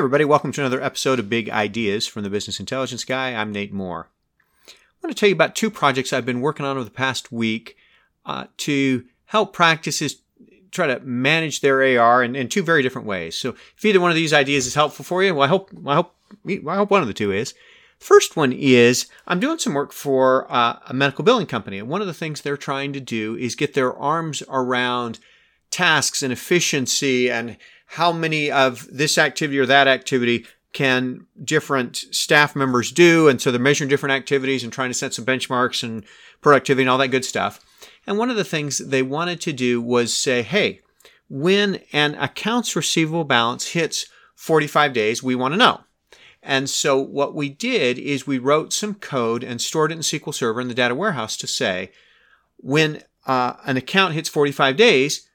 everybody. Welcome to another episode of Big Ideas from the Business Intelligence Guy. I'm Nate Moore. I want to tell you about two projects I've been working on over the past week uh, to help practices try to manage their AR in, in, two very different ways. So, if either one of these ideas is helpful for you, well, I hope I hope I hope one of the two is. First one is I'm doing some work for uh, a medical billing company, and one of the things they're trying to do is get their arms around tasks and efficiency and how many of this activity or that activity can different staff members do. And so they're measuring different activities and trying to set some benchmarks and productivity and all that good stuff. And one of the things they wanted to do was say, hey, when an accounts receivable balance hits 45 days, we want to know. And so what we did is we wrote some code and stored it in SQL Server in the data warehouse to say, when uh, an account hits 45 days,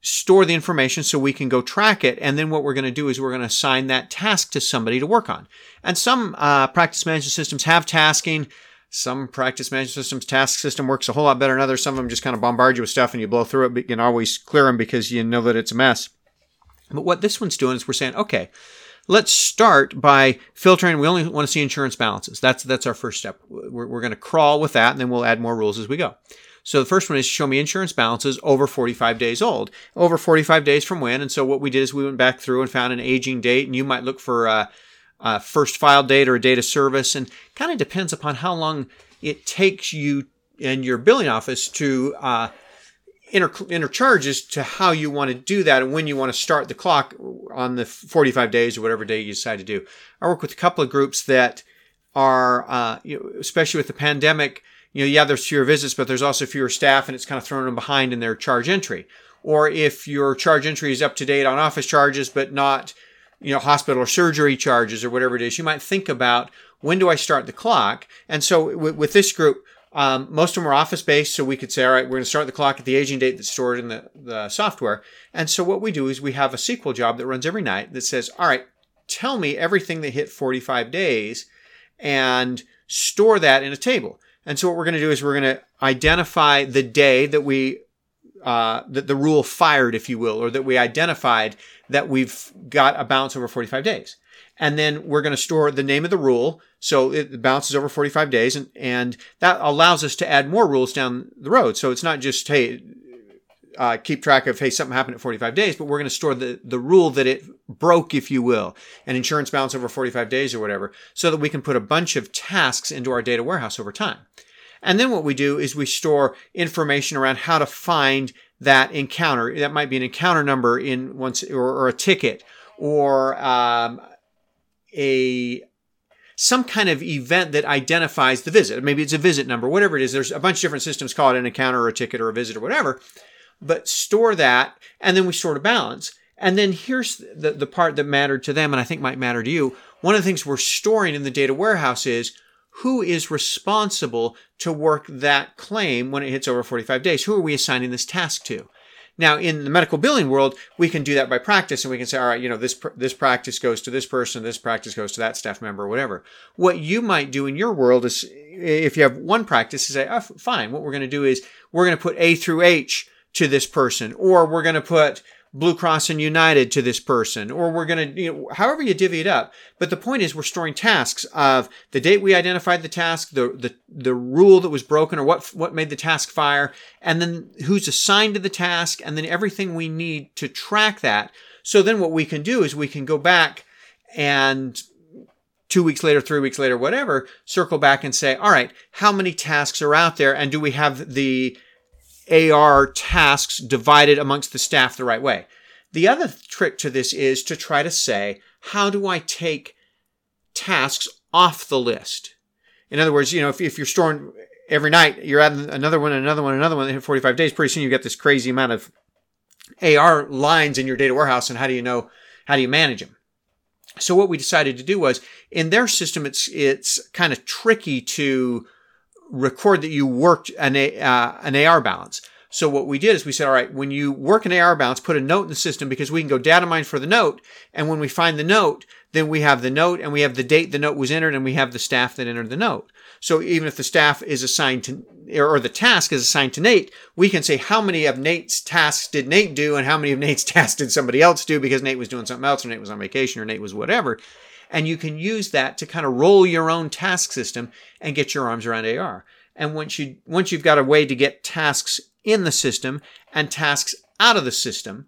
store the information so we can go track it. And then what we're going to do is we're going to assign that task to somebody to work on. And some uh, practice management systems have tasking. Some practice management systems task system works a whole lot better than others. Some of them just kind of bombard you with stuff and you blow through it, but you can always clear them because you know that it's a mess. But what this one's doing is we're saying, okay, let's start by filtering. We only want to see insurance balances. That's that's our first step. We're, we're going to crawl with that, and then we'll add more rules as we go. So the first one is show me insurance balances over 45 days old. Over 45 days from when? And so what we did is we went back through and found an aging date, and you might look for a, a first file date or a date of service, and kind of depends upon how long it takes you and your billing office to uh, enter, enter charges to how you want to do that and when you want to start the clock on the 45 days or whatever day you decide to do. I work with a couple of groups that are, uh, you know, especially with the pandemic, you know, yeah, there's fewer visits, but there's also fewer staff and it's kind of throwing them behind in their charge entry. Or if your charge entry is up to date on office charges, but not, you know, hospital or surgery charges or whatever it is, you might think about when do I start the clock? And so with, with this group, um, most of them are office based, so we could say, all right, we're going to start the clock at the aging date that's stored in the, the software. And so what we do is we have a SQL job that runs every night that says, all right, tell me everything that hit 45 days and store that in a table. And so what we're going to do is we're going to identify the day that we uh, that the rule fired, if you will, or that we identified that we've got a bounce over 45 days. And then we're going to store the name of the rule. So it bounces over 45 days and, and that allows us to add more rules down the road. So it's not just, hey, uh, keep track of, hey, something happened at 45 days, but we're going to store the, the rule that it broke, if you will, an insurance balance over 45 days or whatever, so that we can put a bunch of tasks into our data warehouse over time. And then what we do is we store information around how to find that encounter. That might be an encounter number in once or, or a ticket or um, a some kind of event that identifies the visit. Maybe it's a visit number, whatever it is. There's a bunch of different systems call it an encounter or a ticket or a visit or whatever but store that and then we store a balance. And then here's the, the part that mattered to them and I think might matter to you. One of the things we're storing in the data warehouse is who is responsible to work that claim when it hits over 45 days? Who are we assigning this task to? Now, in the medical billing world, we can do that by practice and we can say, all right, you know, this, this practice goes to this person, this practice goes to that staff member, or whatever. What you might do in your world is if you have one practice, to say, oh, fine, what we're going to do is we're going to put A through H to this person, or we're going to put Blue Cross and United to this person, or we're going to, you know, however you divvy it up. But the point is, we're storing tasks of the date we identified the task, the the the rule that was broken, or what what made the task fire, and then who's assigned to the task, and then everything we need to track that. So then, what we can do is we can go back and two weeks later, three weeks later, whatever, circle back and say, all right, how many tasks are out there, and do we have the AR tasks divided amongst the staff the right way. The other trick to this is to try to say, how do I take tasks off the list? In other words, you know, if, if you're storing every night, you're adding another one, another one, another one in 45 days, pretty soon you get this crazy amount of AR lines in your data warehouse. And how do you know, how do you manage them? So what we decided to do was in their system, it's, it's kind of tricky to record that you worked an, a, uh, an AR balance. So what we did is we said, all right, when you work an AR balance, put a note in the system because we can go data mine for the note. And when we find the note, then we have the note and we have the date the note was entered and we have the staff that entered the note. So even if the staff is assigned to, or the task is assigned to Nate, we can say how many of Nate's tasks did Nate do and how many of Nate's tasks did somebody else do because Nate was doing something else or Nate was on vacation or Nate was whatever. And you can use that to kind of roll your own task system and get your arms around AR. And once you once you've got a way to get tasks in the system and tasks out of the system,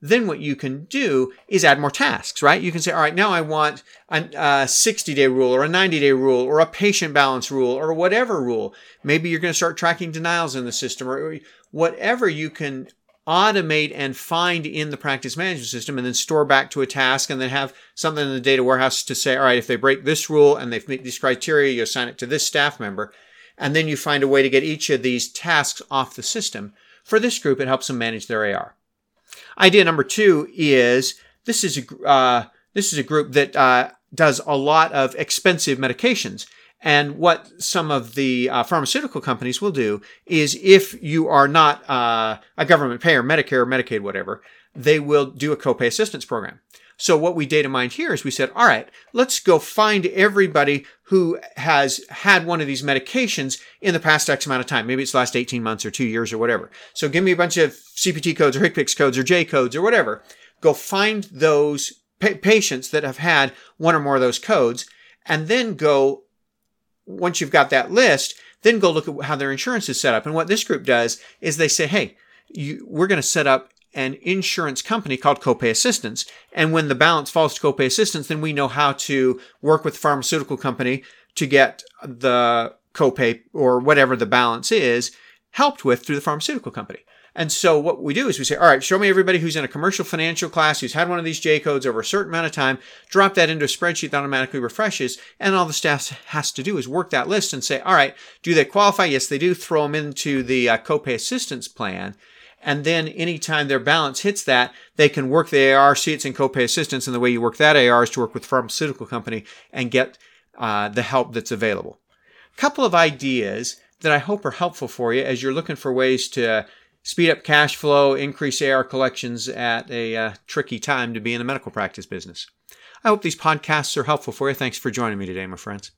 then what you can do is add more tasks, right? You can say, all right, now I want a 60 day rule or a 90 day rule or a patient balance rule or whatever rule. Maybe you're going to start tracking denials in the system or whatever you can automate and find in the practice management system and then store back to a task and then have something in the data warehouse to say, all right, if they break this rule and they've met these criteria, you assign it to this staff member. And then you find a way to get each of these tasks off the system. For this group, it helps them manage their AR. Idea number two is this is a, uh, this is a group that uh, does a lot of expensive medications. And what some of the uh, pharmaceutical companies will do is if you are not uh, a government payer, Medicare or Medicaid, whatever, they will do a copay assistance program. So what we data mined here is we said, all right, let's go find everybody who has had one of these medications in the past X amount of time. Maybe it's last 18 months or two years or whatever. So give me a bunch of CPT codes or HCPCS codes or J codes or whatever. Go find those pa- patients that have had one or more of those codes and then go, once you've got that list, then go look at how their insurance is set up. And what this group does is they say, hey, you, we're going to set up an insurance company called Copay Assistance. And when the balance falls to Copay Assistance, then we know how to work with the pharmaceutical company to get the copay or whatever the balance is helped with through the pharmaceutical company. And so what we do is we say, all right, show me everybody who's in a commercial financial class who's had one of these J codes over a certain amount of time, drop that into a spreadsheet that automatically refreshes. And all the staff has to do is work that list and say, all right, do they qualify? Yes, they do. Throw them into the uh, copay assistance plan. And then anytime their balance hits that, they can work the AR, see it's in copay assistance. And the way you work that AR is to work with pharmaceutical company and get uh, the help that's available. Couple of ideas that I hope are helpful for you as you're looking for ways to speed up cash flow, increase AR collections at a uh, tricky time to be in the medical practice business. I hope these podcasts are helpful for you. Thanks for joining me today, my friends.